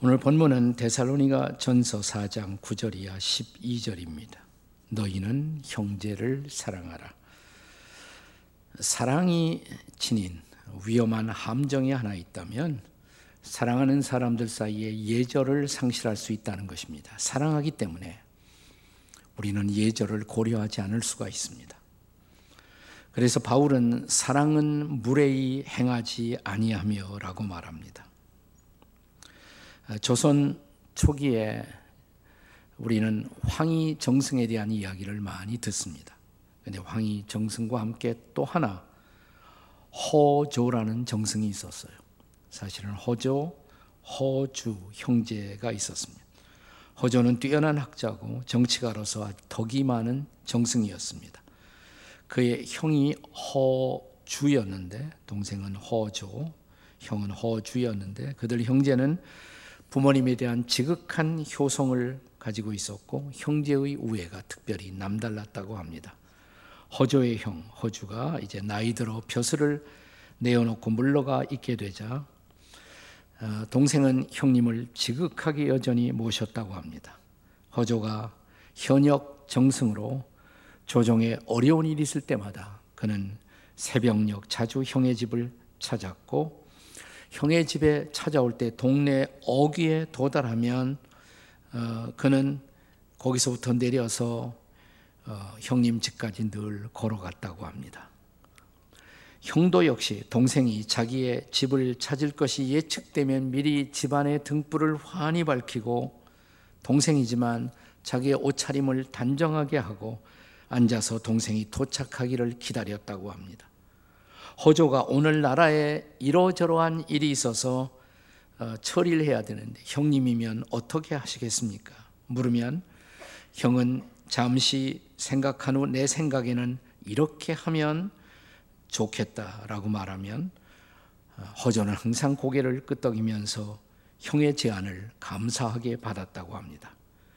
오늘 본문은 데살로니가 전서 4장 9절 이하 12절입니다. 너희는 형제를 사랑하라. 사랑이 지닌 위험한 함정이 하나 있다면 사랑하는 사람들 사이에 예절을 상실할 수 있다는 것입니다. 사랑하기 때문에 우리는 예절을 고려하지 않을 수가 있습니다. 그래서 바울은 사랑은 무례히 행하지 아니하며라고 말합니다. 조선 초기에 우리는 황희 정승에 대한 이야기를 많이 듣습니다. 근데 황희 정승과 함께 또 하나 허조라는 정승이 있었어요. 사실은 허조, 허주 형제가 있었습니다. 허조는 뛰어난 학자고 정치가로서 덕이 많은 정승이었습니다. 그의 형이 허주였는데 동생은 허조, 형은 허주였는데 그들 형제는 부모님에 대한 지극한 효성을 가지고 있었고 형제의 우애가 특별히 남달랐다고 합니다. 허조의 형 허주가 이제 나이 들어 벼슬을 내어놓고 물러가 있게 되자 어, 동생은 형님을 지극하게 여전히 모셨다고 합니다. 허조가 현역 정승으로 조정에 어려운 일이 있을 때마다 그는 새벽녘 자주 형의 집을 찾았고 형의 집에 찾아올 때 동네 어귀에 도달하면 어, 그는 거기서부터 내려서 어, 형님 집까지 늘 걸어갔다고 합니다. 형도 역시 동생이 자기의 집을 찾을 것이 예측되면 미리 집안의 등불을 환히 밝히고 동생이지만 자기의 옷차림을 단정하게 하고 앉아서 동생이 도착하기를 기다렸다고 합니다. 호조가 오늘 나라에 이러저러한 일이 있어서 어, 처리를 해야 되는데 형님이면 어떻게 하시겠습니까? 물으면 형은 잠시 생각한 후 내 생각에는 이렇게 하면 좋겠다라고 말하면 어, 허조는 항상 고개를 끄덕이면서 형의 제안을 감사하게 받았다고 합니다.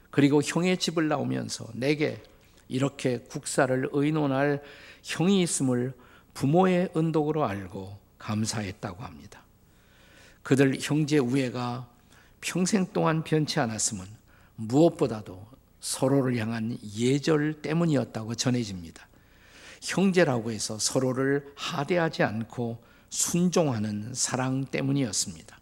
그리고 형의 집을 나오면서 내게 이렇게 국사를 의논할 형이 있음을 부모의 은덕으로 알고 감사했다고 합니다. 그들 형제 우애가 평생 동안 변치 않았음은 무엇보다도 서로를 향한 예절 때문이었다고 전해집니다. 형제라고 해서 서로를 하대하지 않고 순종하는 사랑 때문이었습니다.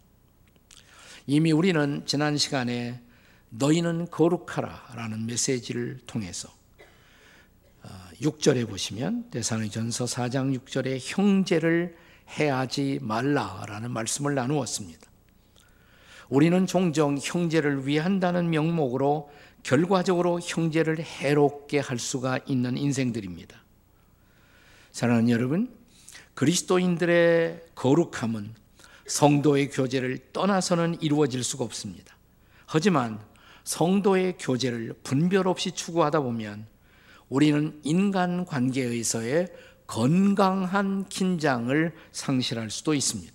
이미 우리는 지난 시간에 너희는 거룩하라 라는 메시지를 통해서 6절에 보시면 대사로전서 4장 6절에 형제를 해하지 말라라는 말씀을 나누었습니다. 우리는 종종 형제를 위한다는 명목으로 결과적으로 형제를 해롭게 할 수가 있는 인생들입니다. 사랑하는 여러분, 그리스도인들의 거룩함은 성도의 교제를 떠나서는 이루어질 수가 없습니다. 하지만 성도의 교제를 분별 없이 추구하다 보면 우리는 인간 관계에서의 건강한 긴장을 상실할 수도 있습니다.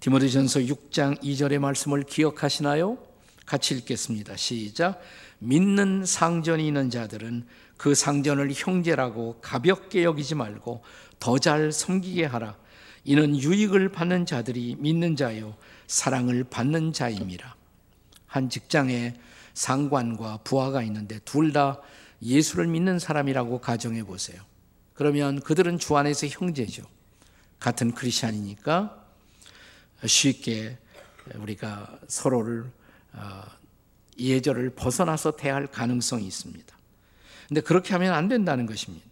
디모데전서 6장 2절의 말씀을 기억하시나요? 같이 읽겠습니다. 시작. 믿는 상전이 있는 자들은 그 상전을 형제라고 가볍게 여기지 말고 더 잘 섬기게 하라. 이는 유익을 받는 자들이 믿는 자요 사랑을 받는 자임이라. 한 직장에 상관과 부하가 있는데 둘 다 예수를 믿는 사람이라고 가정해 보세요. 그러면 그들은 주 안에서 형제죠. 같은 크리스천이니까 쉽게 우리가 서로를 어, 예절을 벗어나서 대할 가능성이 있습니다. 근데 그렇게 하면 안 된다는 것입니다.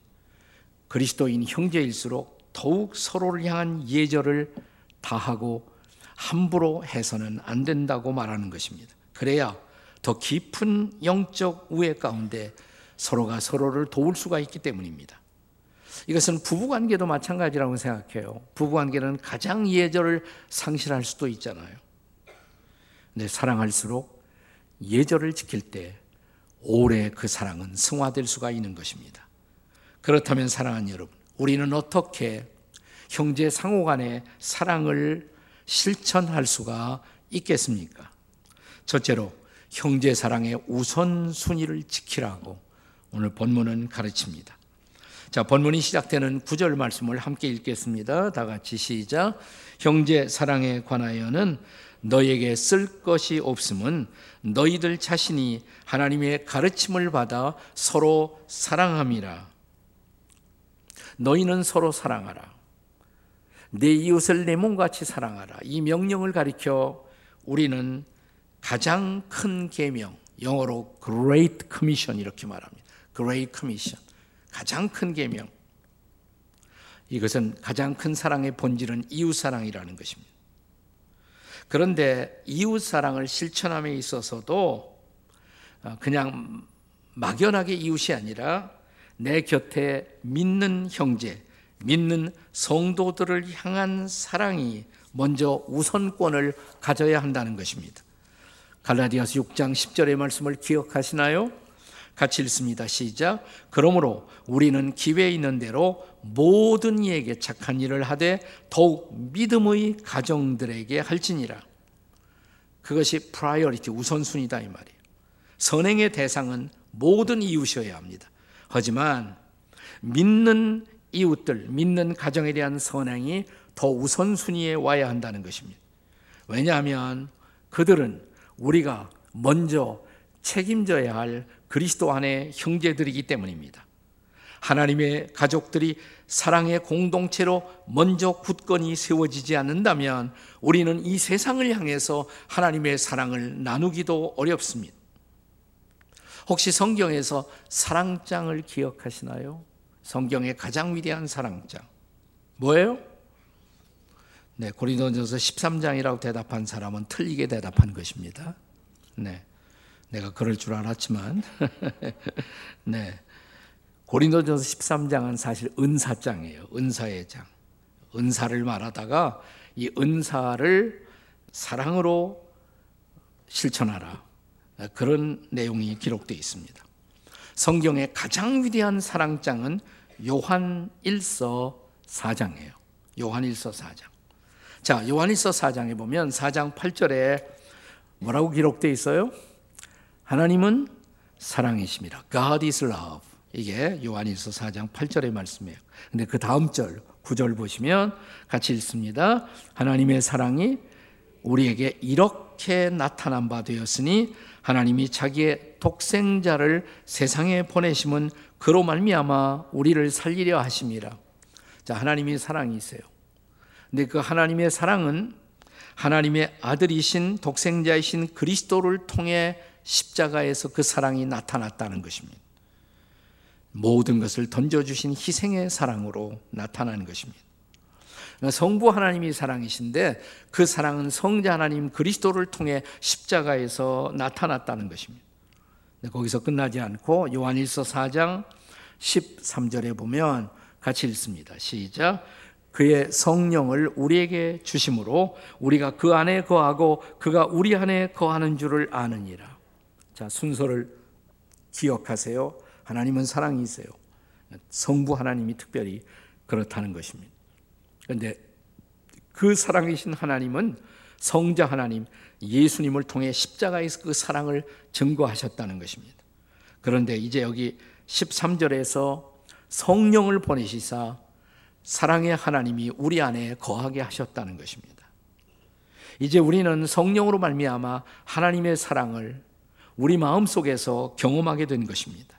그리스도인 형제일수록 더욱 서로를 향한 예절을 다하고 함부로 해서는 안 된다고 말하는 것입니다. 그래야 더 깊은 영적 우애 가운데 서로가 서로를 도울 수가 있기 때문입니다. 이것은 부부관계도 마찬가지라고 생각해요. 부부관계는 가장 예절을 상실할 수도 있잖아요. 근데 사랑할수록 예절을 지킬 때 오래 그 사랑은 승화될 수가 있는 것입니다. 그렇다면 사랑하는 여러분, 우리는 어떻게 형제 상호 간의 사랑을 실천할 수가 있겠습니까? 첫째로 형제 사랑의 우선순위를 지키라고 오늘 본문은 가르칩니다. 자, 본문이 시작되는 구절 말씀을 함께 읽겠습니다. 다 같이 시작. 형제 사랑에 관하여는 너에게 쓸 것이 없음은 너희들 자신이 하나님의 가르침을 받아 서로 사랑함이라. 너희는 서로 사랑하라. 내 이웃을 내 몸같이 사랑하라. 이 명령을 가리켜 우리는 가장 큰 계명, 영어로 Great Commission 이렇게 말합니다. Great Commission. 가장 큰 계명. 이것은 가장 큰 사랑의 본질은 이웃 사랑이라는 것입니다. 그런데 이웃 사랑을 실천함에 있어서도 어, 그냥 막연하게 이웃이 아니라 내 곁에 믿는 형제, 믿는 성도들을 향한 사랑이 먼저 우선권을 가져야 한다는 것입니다. 갈라디아서 6장 10절의 말씀을 기억하시나요? 같이 읽습니다. 시작. 그러므로 우리는 기회 있는 대로 모든 이에게 착한 일을 하되 더욱 믿음의 가정들에게 할지니라. 그것이 priority 우선순위다 이 말이에요. 선행의 대상은 모든 이웃이어야 합니다. 하지만 믿는 이웃들, 믿는 가정에 대한 선행이 더 우선순위에 와야 한다는 것입니다. 왜냐하면 그들은 우리가 먼저 책임져야 할 그리스도 안의 형제들이기 때문입니다. 하나님의 가족들이 사랑의 공동체로 먼저 굳건히 세워지지 않는다면 우리는 이 세상을 향해서 하나님의 사랑을 나누기도 어렵습니다. 혹시 성경에서 사랑장을 기억하시나요? 성경의 가장 위대한 사랑장. 뭐예요? 네, 고린도전서 13장이라고 대답한 사람은 틀리게 대답한 것입니다. 네. 내가 그럴 줄 알았지만 네. 고린도전서 13장은 사실 은사장이에요. 은사의 장. 은사를 말하다가 이 은사를 사랑으로 실천하라. 그런 내용이 기록되어 있습니다. 성경의 가장 위대한 사랑장은 요한 1서 4장이에요. 요한 1서 4장. 자, 요한 1서 4장에 보면 4장 8절에 뭐라고 기록되어 있어요? 하나님은 사랑이십니다. God is love. 이게 요한일서 4장 8절의 말씀이에요. 근데 그 다음 절 9절 보시면 같이 읽습니다. 하나님의 사랑이 우리에게 이렇게 나타난 바 되었으니 하나님이 자기의 독생자를 세상에 보내심은 그로 말미암아 우리를 살리려 하심이라. 자, 하나님이 사랑이세요. 근데 그 하나님의 사랑은 하나님의 아들이신 독생자이신 그리스도를 통해 십자가에서 그 사랑이 나타났다는 것입니다. 모든 것을 던져주신 희생의 사랑으로 나타나는 것입니다. 성부 하나님이 사랑이신데 그 사랑은 성자 하나님 그리스도를 통해 십자가에서 나타났다는 것입니다. 거기서 끝나지 않고 요한일서 4장 13절에 보면 같이 읽습니다. 시작. 그의 성령을 우리에게 주심으로 우리가 그 안에 거하고 그가 우리 안에 거하는 줄을 아느니라. 자, 순서를 기억하세요. 하나님은 사랑이세요. 성부 하나님이 특별히 그렇다는 것입니다. 그런데 그 사랑이신 하나님은 성자 하나님, 예수님을 통해 십자가에서 그 사랑을 증거하셨다는 것입니다. 그런데 이제 여기 13절에서 성령을 보내시사 사랑의 하나님이 우리 안에 거하게 하셨다는 것입니다. 이제 우리는 성령으로 말미암아 하나님의 사랑을 우리 마음 속에서 경험하게 된 것입니다.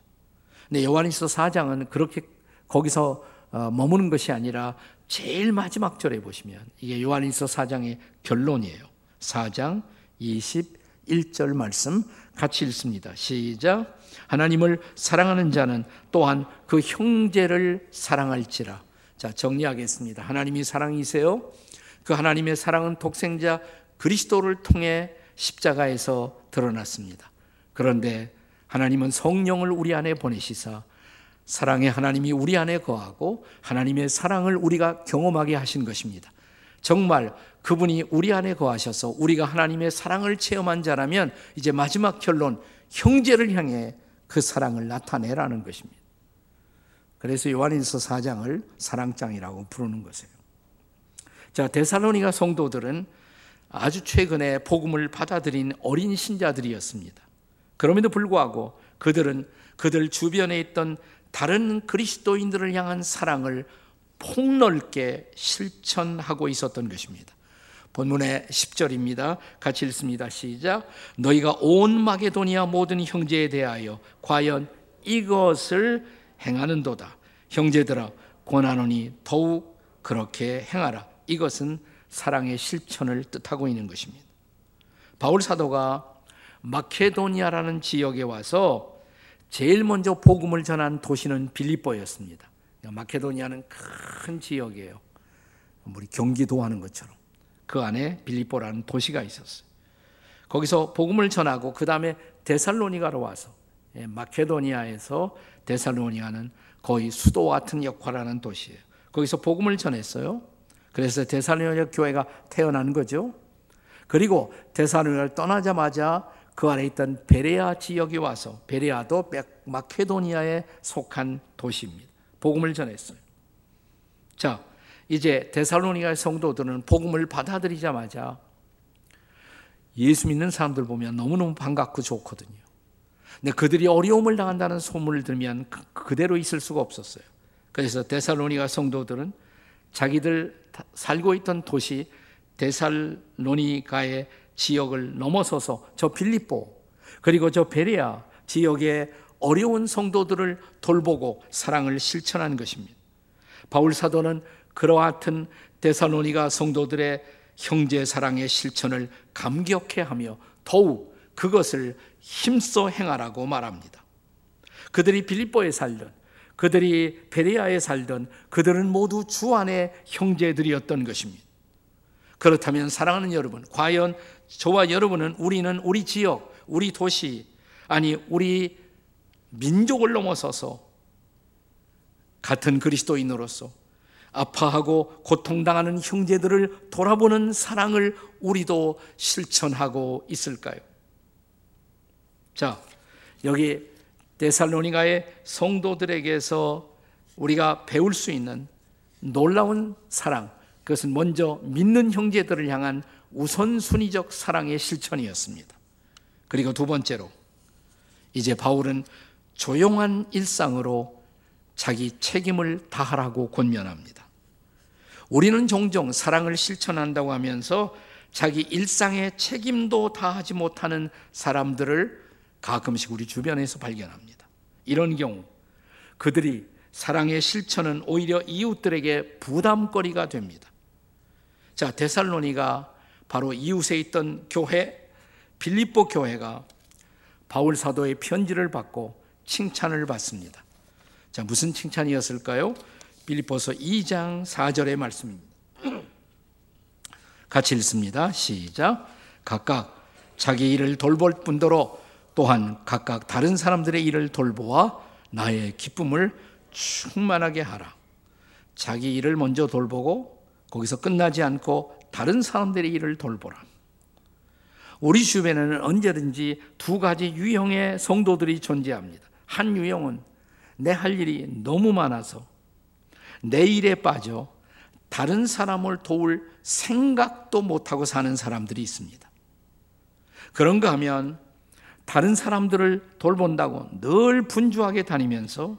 근데 요한일서 4장은 그렇게 거기서 어, 머무는 것이 아니라 제일 마지막 절에 보시면 이게 요한일서 4장의 결론이에요. 4장 21절 말씀 같이 읽습니다. 시작. 하나님을 사랑하는 자는 또한 그 형제를 사랑할지라. 자, 정리하겠습니다. 하나님이 사랑이세요. 그 하나님의 사랑은 독생자 그리스도를 통해 십자가에서 드러났습니다. 그런데 하나님은 성령을 우리 안에 보내시사 사랑의 하나님이 우리 안에 거하고 하나님의 사랑을 우리가 경험하게 하신 것입니다. 정말 그분이 우리 안에 거하셔서 우리가 하나님의 사랑을 체험한 자라면 이제 마지막 결론 형제를 향해 그 사랑을 나타내라는 것입니다. 그래서 요한일서 4장을 사랑장이라고 부르는 것이에요. 자, 데살로니가 성도들은 아주 최근에 복음을 받아들인 어린 신자들이었습니다. 그럼에도 불구하고 그들은 그들 주변에 있던 다른 그리스도인들을 향한 사랑을 폭넓게 실천하고 있었던 것입니다. 본문의 10절입니다. 같이 읽습니다. 시작. 너희가 온 마게도니아 모든 형제에 대하여 과연 이것을 행하는도다. 형제들아 권하노니 더욱 그렇게 행하라. 이것은 사랑의 실천을 뜻하고 있는 것입니다. 바울 사도가 마케도니아라는 지역에 와서 제일 먼저 복음을 전한 도시는 빌립보였습니다. 마케도니아는 큰 지역이에요. 우리 경기도 하는 것처럼. 그 안에 빌립보라는 도시가 있었어요. 거기서 복음을 전하고 그 다음에 데살로니가로 와서 예, 마케도니아에서 데살로니가는 거의 수도 같은 역할을 하는 도시예요. 거기서 복음을 전했어요. 그래서 데살로니가 교회가 태어난 거죠. 그리고 데살로니가를 떠나자마자 그 안에 있던 베레아 지역에 와서 베레아도 마케도니아에 속한 도시입니다. 복음을 전했어요. 자, 이제 데살로니가 성도들은 복음을 받아들이자마자 예수 믿는 사람들 보면 너무너무 반갑고 좋거든요. 근데 그들이 어려움을 당한다는 소문을 들으면 그, 그대로 있을 수가 없었어요. 그래서 데살로니가 성도들은 자기들 살고 있던 도시 데살로니가의 지역을 넘어서서 저 빌립보 그리고 저 베레아 지역의 어려운 성도들을 돌보고 사랑을 실천한 것입니다. 바울 사도는 그러하튼 데살로니가 성도들의 형제 사랑의 실천을 감격해 하며 더욱 그것을 힘써 행하라고 말합니다. 그들이 빌립보에 살던 그들이 베레아에 살던 그들은 모두 주 안에 형제들이었던 것입니다. 그렇다면 사랑하는 여러분, 과연 저와 여러분은 우리는 우리 지역, 우리 도시, 아니 우리 민족을 넘어서서 같은 그리스도인으로서 아파하고 고통당하는 형제들을 돌아보는 사랑을 우리도 실천하고 있을까요? 자, 여기 데살로니가의 성도들에게서 우리가 배울 수 있는 놀라운 사랑, 그것은 먼저 믿는 형제들을 향한 우선순위적 사랑의 실천이었습니다. 그리고 두 번째로, 이제 바울은 조용한 일상으로 자기 책임을 다하라고 권면합니다. 우리는 종종 사랑을 실천한다고 하면서 자기 일상의 책임도 다하지 못하는 사람들을 가끔씩 우리 주변에서 발견합니다. 이런 경우 그들이 사랑의 실천은 오히려 이웃들에게 부담거리가 됩니다. 자, 데살로니가 바로 이웃에 있던 교회 빌립보 교회가 바울 사도의 편지를 받고 칭찬을 받습니다. 자, 무슨 칭찬이었을까요? 빌립보서 2장 4절의 말씀입니다. 같이 읽습니다. 시작. 각각 자기 일을 돌볼 뿐더러 또한 각각 다른 사람들의 일을 돌보아 나의 기쁨을 충만하게 하라. 자기 일을 먼저 돌보고 거기서 끝나지 않고 다른 사람들의 일을 돌보라. 우리 주변에는 언제든지 두 가지 유형의 성도들이 존재합니다. 한 유형은 내 할 일이 너무 많아서 내 일에 빠져 다른 사람을 도울 생각도 못하고 사는 사람들이 있습니다. 그런가 하면 다른 사람들을 돌본다고 늘 분주하게 다니면서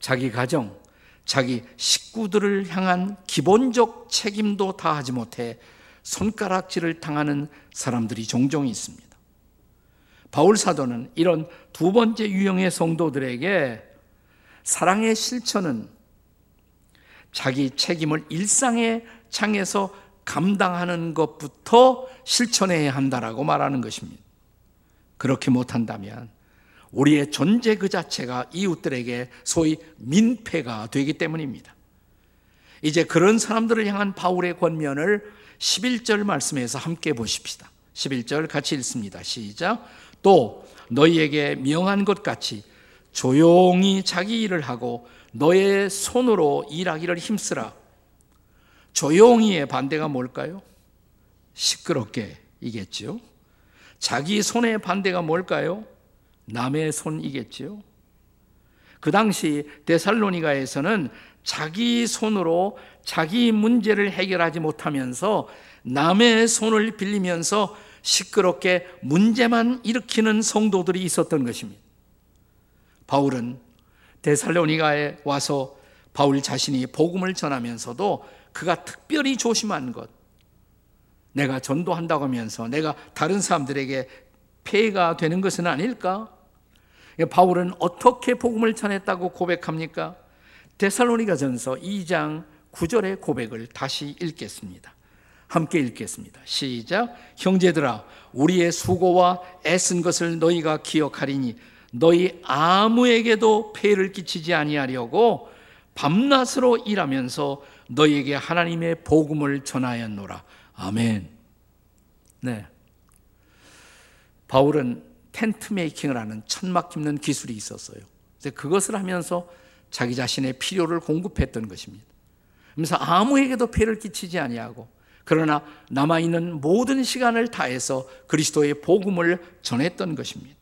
자기 가정, 자기 식구들을 향한 기본적 책임도 다하지 못해 손가락질을 당하는 사람들이 종종 있습니다. 바울 사도는 이런 두 번째 유형의 성도들에게 사랑의 실천은 자기 책임을 일상의 창에서 감당하는 것부터 실천해야 한다라고 말하는 것입니다. 그렇게 못한다면 우리의 존재 그 자체가 이웃들에게 소위 민폐가 되기 때문입니다. 이제 그런 사람들을 향한 바울의 권면을 11절 말씀에서 함께 보십시다. 11절 같이 읽습니다. 시작. 또 너희에게 명한 것 같이 조용히 자기 일을 하고 너의 손으로 일하기를 힘쓰라. 조용히의 반대가 뭘까요? 시끄럽게 이겠지요. 자기 손의 반대가 뭘까요? 남의 손이겠지요. 그 당시 데살로니가에서는 자기 손으로 자기 문제를 해결하지 못하면서 남의 손을 빌리면서 시끄럽게 문제만 일으키는 성도들이 있었던 것입니다. 바울은 데살로니가에 와서 바울 자신이 복음을 전하면서도 그가 특별히 조심한 것 내가 전도한다고 하면서 내가 다른 사람들에게 폐해가 되는 것은 아닐까? 바울은 어떻게 복음을 전했다고 고백합니까? 데살로니가 전서 2장 9절의 고백을 다시 읽겠습니다. 함께 읽겠습니다. 시작. 형제들아, 우리의 수고와 애쓴 것을 너희가 기억하리니 너희 아무에게도 폐를 끼치지 아니하려고 밤낮으로 일하면서 너희에게 하나님의 복음을 전하였노라. 아멘. 네. 바울은 텐트 메이킹을 하는 천막 깁는 기술이 있었어요. 그것을 하면서 자기 자신의 필요를 공급했던 것입니다. 그래서 아무에게도 폐를 끼치지 아니하고 그러나 남아 있는 모든 시간을 다해서 그리스도의 복음을 전했던 것입니다.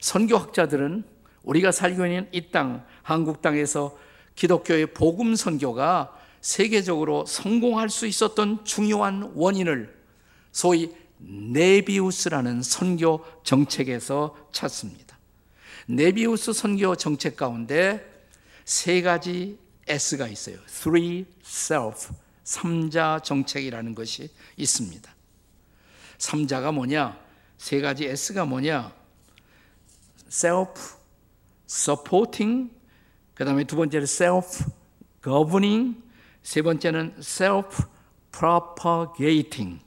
선교학자들은 우리가 살고 있는 이 땅, 한국 땅에서 기독교의 복음 선교가 세계적으로 성공할 수 있었던 중요한 원인을 소위 네비우스라는 선교 정책에서 찾습니다. 네비우스 선교 정책 가운데 세 가지 S가 있어요. Three Self, 삼자 정책이라는 것이 있습니다. 삼자가 뭐냐? 세 가지 S가 뭐냐? Self, Supporting, 그 다음에 두 번째는 Self, Governing, 세 번째는 Self, Propagating.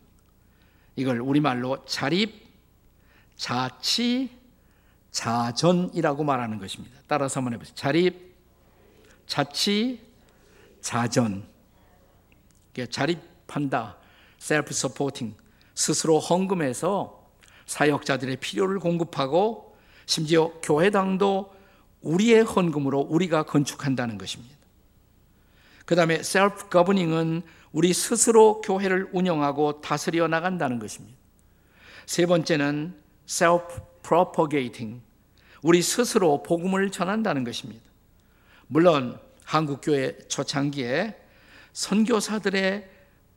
이걸 우리말로 자립, 자치, 자전이라고 말하는 것입니다. 따라서 한번 해보세요. 자립, 자치, 자전. 자립한다. 셀프 서포팅. 스스로 헌금해서 사역자들의 필요를 공급하고 심지어 교회당도 우리의 헌금으로 우리가 건축한다는 것입니다. 그 다음에 셀프 거버닝은 우리 스스로 교회를 운영하고 다스려 나간다는 것입니다. 세 번째는 self propagating. 우리 스스로 복음을 전한다는 것입니다. 물론 한국 교회 초창기에 선교사들의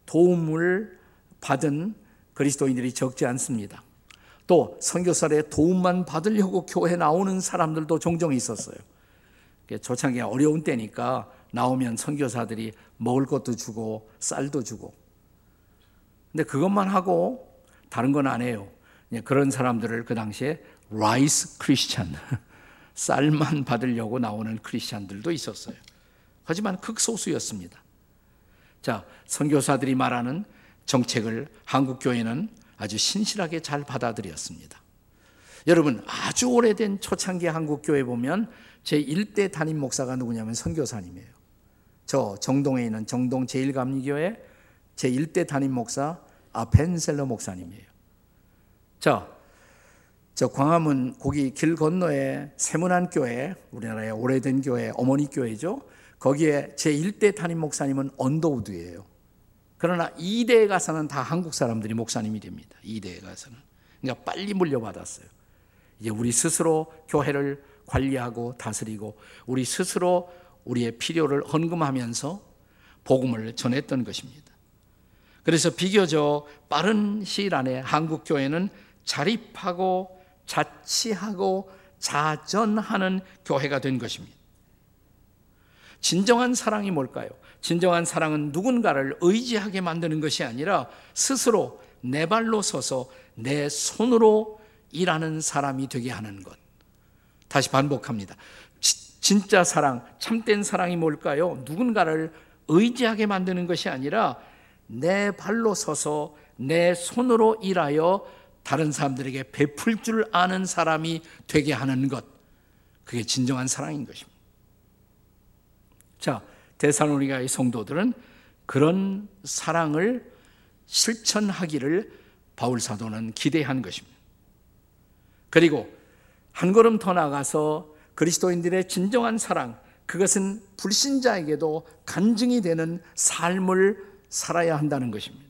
도움을 받은 그리스도인들이 적지 않습니다. 또 선교사의 도움만 받으려고 교회 나오는 사람들도 종종 있었어요. 초창기 어려운 때니까 나오면 선교사들이 먹을 것도 주고 쌀도 주고. 근데 그것만 하고 다른 건 안 해요. 그런 사람들을 그 당시에 라이스 크리스찬 쌀만 받으려고 나오는 크리스찬들도 있었어요. 하지만 극소수였습니다. 자, 선교사들이 말하는 정책을 한국 교회는 아주 신실하게 잘 받아들였습니다. 여러분, 아주 오래된 초창기 한국 교회 보면 제 1대 담임 목사가 누구냐면 선교사님이에요. 저 정동에 있는 정동 제1감리교회 제1대 담임 목사 아펜셀러 목사님이에요. 자, 저 광화문 거기 길 건너에 세문안 교회, 우리나라의 오래된 교회, 어머니 교회죠. 거기에 제1대 담임 목사님은 언더우드예요. 그러나 2대에 가서는 다 한국 사람들이 목사님이 됩니다. 2대에 가서는. 그러니까 빨리 물려받았어요. 이제 우리 스스로 교회를 관리하고 다스리고 우리 스스로 우리의 필요를 헌금하면서 복음을 전했던 것입니다. 그래서 비교적 빠른 시일 안에 한국 교회는 자립하고 자치하고 자전하는 교회가 된 것입니다. 진정한 사랑이 뭘까요? 진정한 사랑은 누군가를 의지하게 만드는 것이 아니라 스스로 내 발로 서서 내 손으로 일하는 사람이 되게 하는 것. 다시 반복합니다. 진짜 사랑, 참된 사랑이 뭘까요? 누군가를 의지하게 만드는 것이 아니라 내 발로 서서 내 손으로 일하여 다른 사람들에게 베풀 줄 아는 사람이 되게 하는 것. 그게 진정한 사랑인 것입니다. 자, 데살로니가의 성도들은 그런 사랑을 실천하기를 바울 사도는 기대한 것입니다. 그리고 한 걸음 더 나가서 그리스도인들의 진정한 사랑, 그것은 불신자에게도 간증이 되는 삶을 살아야 한다는 것입니다.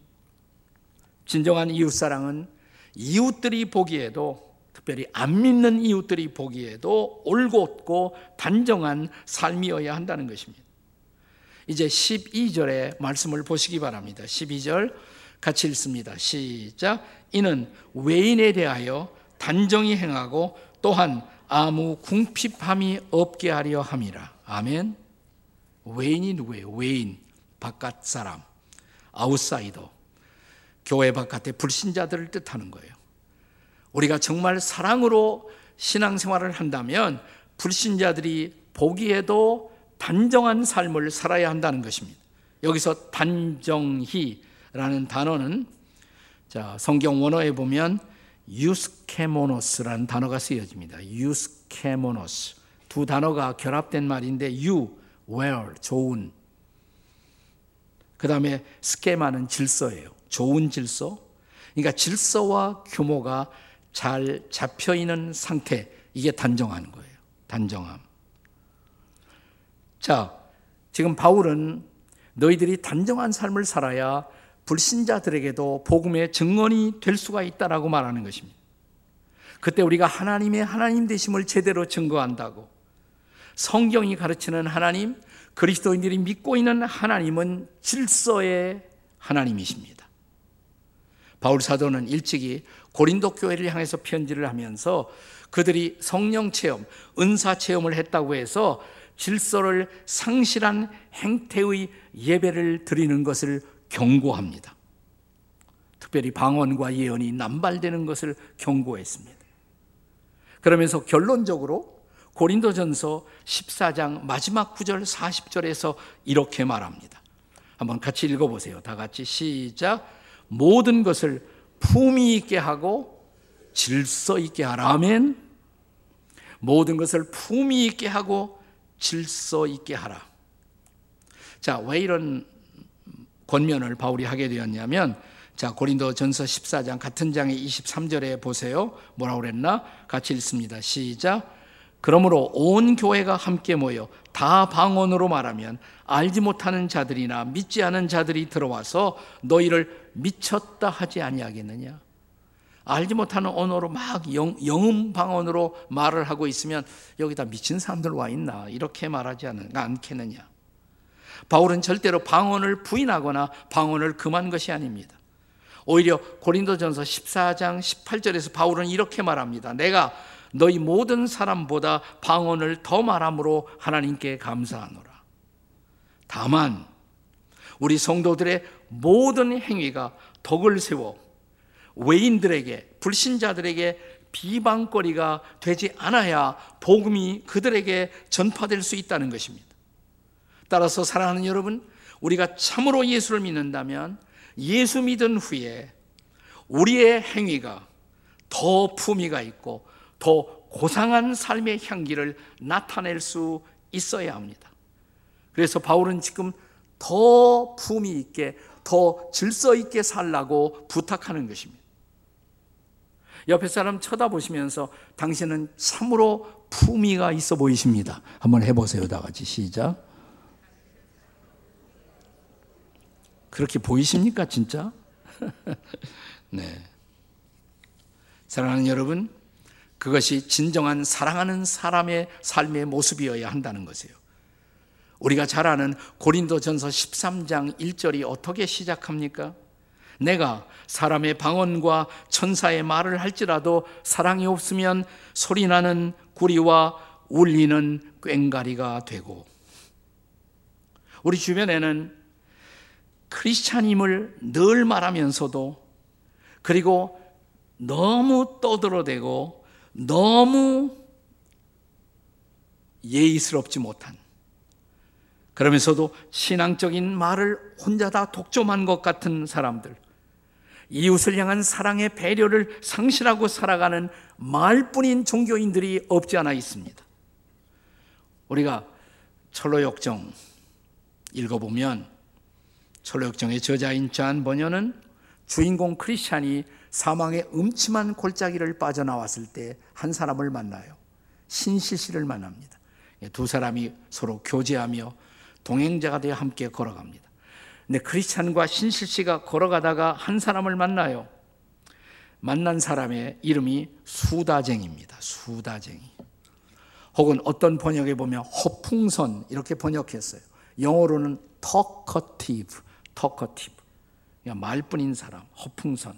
진정한 이웃 사랑은 이웃들이 보기에도 특별히 안 믿는 이웃들이 보기에도 올곧고 단정한 삶이어야 한다는 것입니다. 이제 12절의 말씀을 보시기 바랍니다. 12절 같이 읽습니다. 시작. 이는 외인에 대하여 단정히 행하고 또한 아무 궁핍함이 없게 하려 함이라. 아멘. 외인이 누구예요? 외인, 바깥 사람, 아웃사이더. 교회 바깥의 불신자들을 뜻하는 거예요. 우리가 정말 사랑으로 신앙생활을 한다면 불신자들이 보기에도 단정한 삶을 살아야 한다는 것입니다. 여기서 단정히라는 단어는 자, 성경 원어에 보면 유스케모노스라는 단어가 쓰여집니다. 유스케모노스. 두 단어가 결합된 말인데 유, well, 좋은. 그다음에 스케마는 질서예요. 좋은 질서. 그러니까 질서와 규모가 잘 잡혀 있는 상태. 이게 단정한 거예요. 단정함. 자, 지금 바울은 너희들이 단정한 삶을 살아야 불신자들에게도 복음의 증언이 될 수가 있다라고 말하는 것입니다. 그때 우리가 하나님의 하나님 되심을 제대로 증거한다고 성경이 가르치는 하나님, 그리스도인들이 믿고 있는 하나님은 질서의 하나님이십니다. 바울 사도는 일찍이 고린도 교회를 향해서 편지를 하면서 그들이 성령 체험, 은사 체험을 했다고 해서 질서를 상실한 행태의 예배를 드리는 것을 경고합니다. 특별히 방언과 예언이 남발되는 것을 경고했습니다. 그러면서 결론적으로 고린도전서 14장 마지막 9절 40절에서 이렇게 말합니다. 한번 같이 읽어보세요. 다 같이 시작. 모든 것을 품위 있게 하고 질서 있게 하라. 아멘. 모든 것을 품위 있게 하고 질서 있게 하라. 자, 왜 이런 권면을 바울이 하게 되었냐면 자, 고린도 전서 14장 같은 장의 23절에 보세요. 뭐라고 그랬나? 같이 읽습니다. 시작. 그러므로 온 교회가 함께 모여 다 방언으로 말하면 알지 못하는 자들이나 믿지 않은 자들이 들어와서 너희를 미쳤다 하지 아니하겠느냐? 알지 못하는 언어로 막 영, 영음 방언으로 말을 하고 있으면 여기다 미친 사람들 와 있나? 이렇게 말하지 않겠느냐? 바울은 절대로 방언을 부인하거나 방언을 금한 것이 아닙니다. 오히려 고린도전서 14장 18절에서 바울은 이렇게 말합니다. 내가 너희 모든 사람보다 방언을 더 말함으로 하나님께 감사하노라. 다만 우리 성도들의 모든 행위가 덕을 세워 외인들에게 불신자들에게 비방거리가 되지 않아야 복음이 그들에게 전파될 수 있다는 것입니다. 따라서 사랑하는 여러분, 우리가 참으로 예수를 믿는다면 예수 믿은 후에 우리의 행위가 더 품위가 있고 더 고상한 삶의 향기를 나타낼 수 있어야 합니다. 그래서 바울은 지금 더 품위 있게, 더 질서 있게 살라고 부탁하는 것입니다. 옆에 사람 쳐다보시면서 당신은 참으로 품위가 있어 보이십니다. 한번 해보세요. 다 같이 시작. 그렇게 보이십니까, 진짜? 네. 사랑하는 여러분, 그것이 진정한 사랑하는 사람의 삶의 모습이어야 한다는 것이에요. 우리가 잘 아는 고린도 전서 13장 1절이 어떻게 시작합니까? 내가 사람의 방언과 천사의 말을 할지라도 사랑이 없으면 소리나는 구리와 울리는 꽹가리가 되고 우리 주변에는 크리스찬임을 늘 말하면서도 그리고 너무 떠들어대고 너무 예의스럽지 못한 그러면서도 신앙적인 말을 혼자 다 독점한 것 같은 사람들 이웃을 향한 사랑의 배려를 상실하고 살아가는 말뿐인 종교인들이 없지 않아 있습니다. 우리가 철로 역정 읽어보면 철로역정의 저자인 잔 번연은 주인공 크리스찬이 사망의 음침한 골짜기를 빠져나왔을 때 한 사람을 만나요. 신실 씨를 만납니다. 두 사람이 서로 교제하며 동행자가 되어 함께 걸어갑니다. 근데 크리스찬과 신실 씨가 걸어가다가 한 사람을 만나요. 만난 사람의 이름이 수다쟁입니다. 수다쟁이. 혹은 어떤 번역에 보면 허풍선 이렇게 번역했어요. 영어로는 talkative. 말뿐인 사람, 허풍선.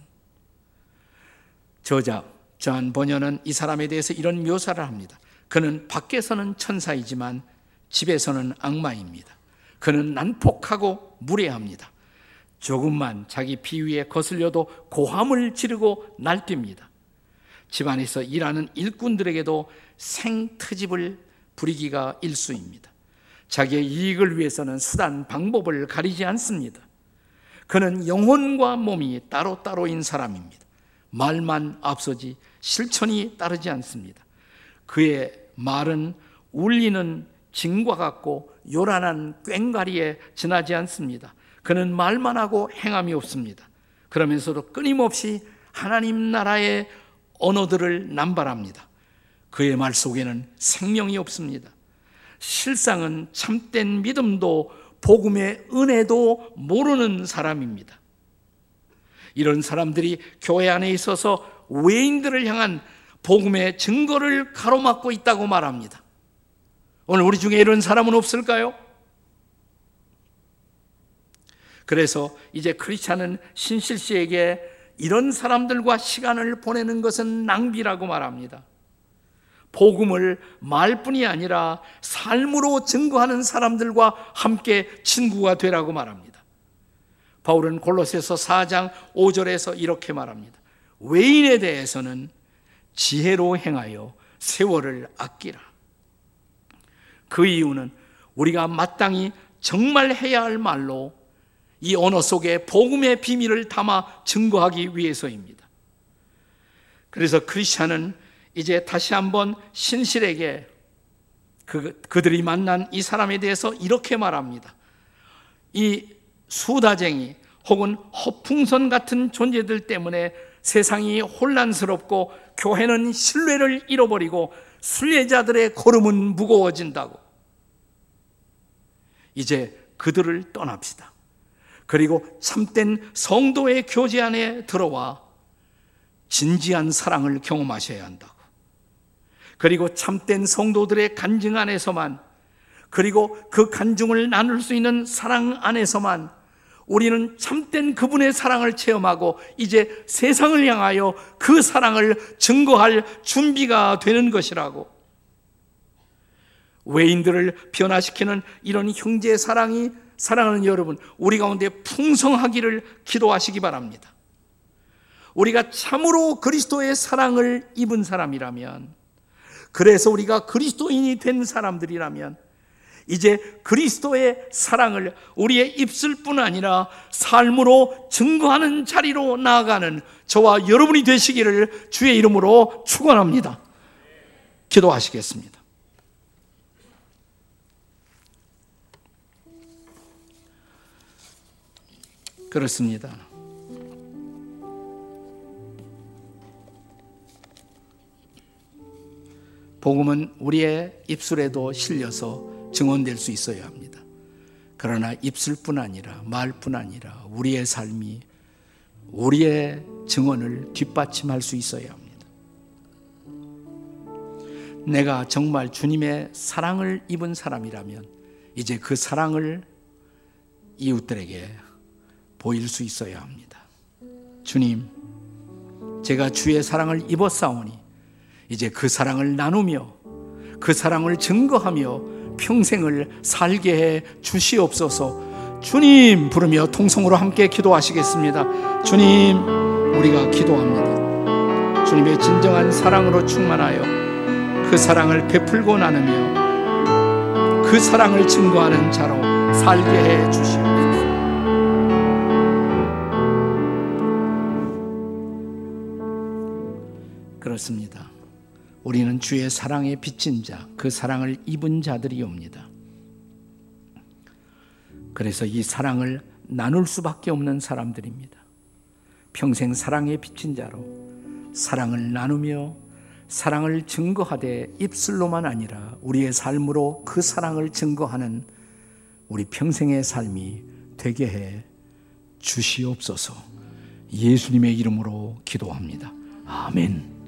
저자 존 번연은 이 사람에 대해서 이런 묘사를 합니다. 그는 밖에서는 천사이지만 집에서는 악마입니다. 그는 난폭하고 무례합니다. 조금만 자기 비위에 거슬려도 고함을 지르고 날뜁니다. 집안에서 일하는 일꾼들에게도 생트집을 부리기가 일수입니다. 자기의 이익을 위해서는 수단, 방법을 가리지 않습니다. 그는 영혼과 몸이 따로따로인 사람입니다. 말만 앞서지 실천이 따르지 않습니다. 그의 말은 울리는 징과 같고 요란한 꽹가리에 지나지 않습니다. 그는 말만 하고 행함이 없습니다. 그러면서도 끊임없이 하나님 나라의 언어들을 남발합니다. 그의 말 속에는 생명이 없습니다. 실상은 참된 믿음도 복음의 은혜도 모르는 사람입니다. 이런 사람들이 교회 안에 있어서 외인들을 향한 복음의 증거를 가로막고 있다고 말합니다. 오늘 우리 중에 이런 사람은 없을까요? 그래서 이제 크리스찬은 신실 씨에게 이런 사람들과 시간을 보내는 것은 낭비라고 말합니다. 복음을 말뿐이 아니라 삶으로 증거하는 사람들과 함께 친구가 되라고 말합니다. 바울은 골로새서 4장 5절에서 이렇게 말합니다. 외인에 대해서는 지혜로 행하여 세월을 아끼라. 그 이유는 우리가 마땅히 정말 해야 할 말로 이 언어 속에 복음의 비밀을 담아 증거하기 위해서입니다. 그래서 크리스천은 이제 다시 한번 신실에게 그, 그들이 만난 이 사람에 대해서 이렇게 말합니다. 이 수다쟁이 혹은 허풍선 같은 존재들 때문에 세상이 혼란스럽고 교회는 신뢰를 잃어버리고 순례자들의 걸음은 무거워진다고. 이제 그들을 떠납시다. 그리고 참된 성도의 교제 안에 들어와 진지한 사랑을 경험하셔야 한다고. 그리고 참된 성도들의 간증 안에서만 그리고 그 간증을 나눌 수 있는 사랑 안에서만 우리는 참된 그분의 사랑을 체험하고 이제 세상을 향하여 그 사랑을 증거할 준비가 되는 것이라고. 외인들을 변화시키는 이런 형제 사랑이 사랑하는 여러분, 우리 가운데 풍성하기를 기도하시기 바랍니다. 우리가 참으로 그리스도의 사랑을 입은 사람이라면, 그래서 우리가 그리스도인이 된 사람들이라면, 이제 그리스도의 사랑을 우리의 입술뿐 아니라 삶으로 증거하는 자리로 나아가는 저와 여러분이 되시기를 주의 이름으로 축원합니다. 기도하시겠습니다. 그렇습니다. 복음은 우리의 입술에도 실려서 증언될 수 있어야 합니다. 그러나 입술뿐 아니라 말뿐 아니라 우리의 삶이 우리의 증언을 뒷받침할 수 있어야 합니다. 내가 정말 주님의 사랑을 입은 사람이라면 이제 그 사랑을 이웃들에게 보일 수 있어야 합니다. 주님, 제가 주의 사랑을 입었사오니 이제 그 사랑을 나누며 그 사랑을 증거하며 평생을 살게 해 주시옵소서 주님 부르며 통성으로 함께 기도하시겠습니다. 주님, 우리가 기도합니다. 주님의 진정한 사랑으로 충만하여 그 사랑을 베풀고 나누며 그 사랑을 증거하는 자로 살게 해 주시옵소서. 그렇습니다. 우리는 주의 사랑에 비친 자, 그 사랑을 입은 자들이옵니다. 그래서 이 사랑을 나눌 수밖에 없는 사람들입니다. 평생 사랑에 비친 자로 사랑을 나누며 사랑을 증거하되 입술로만 아니라 우리의 삶으로 그 사랑을 증거하는 우리 평생의 삶이 되게 해 주시옵소서. 예수님의 이름으로 기도합니다. 아멘.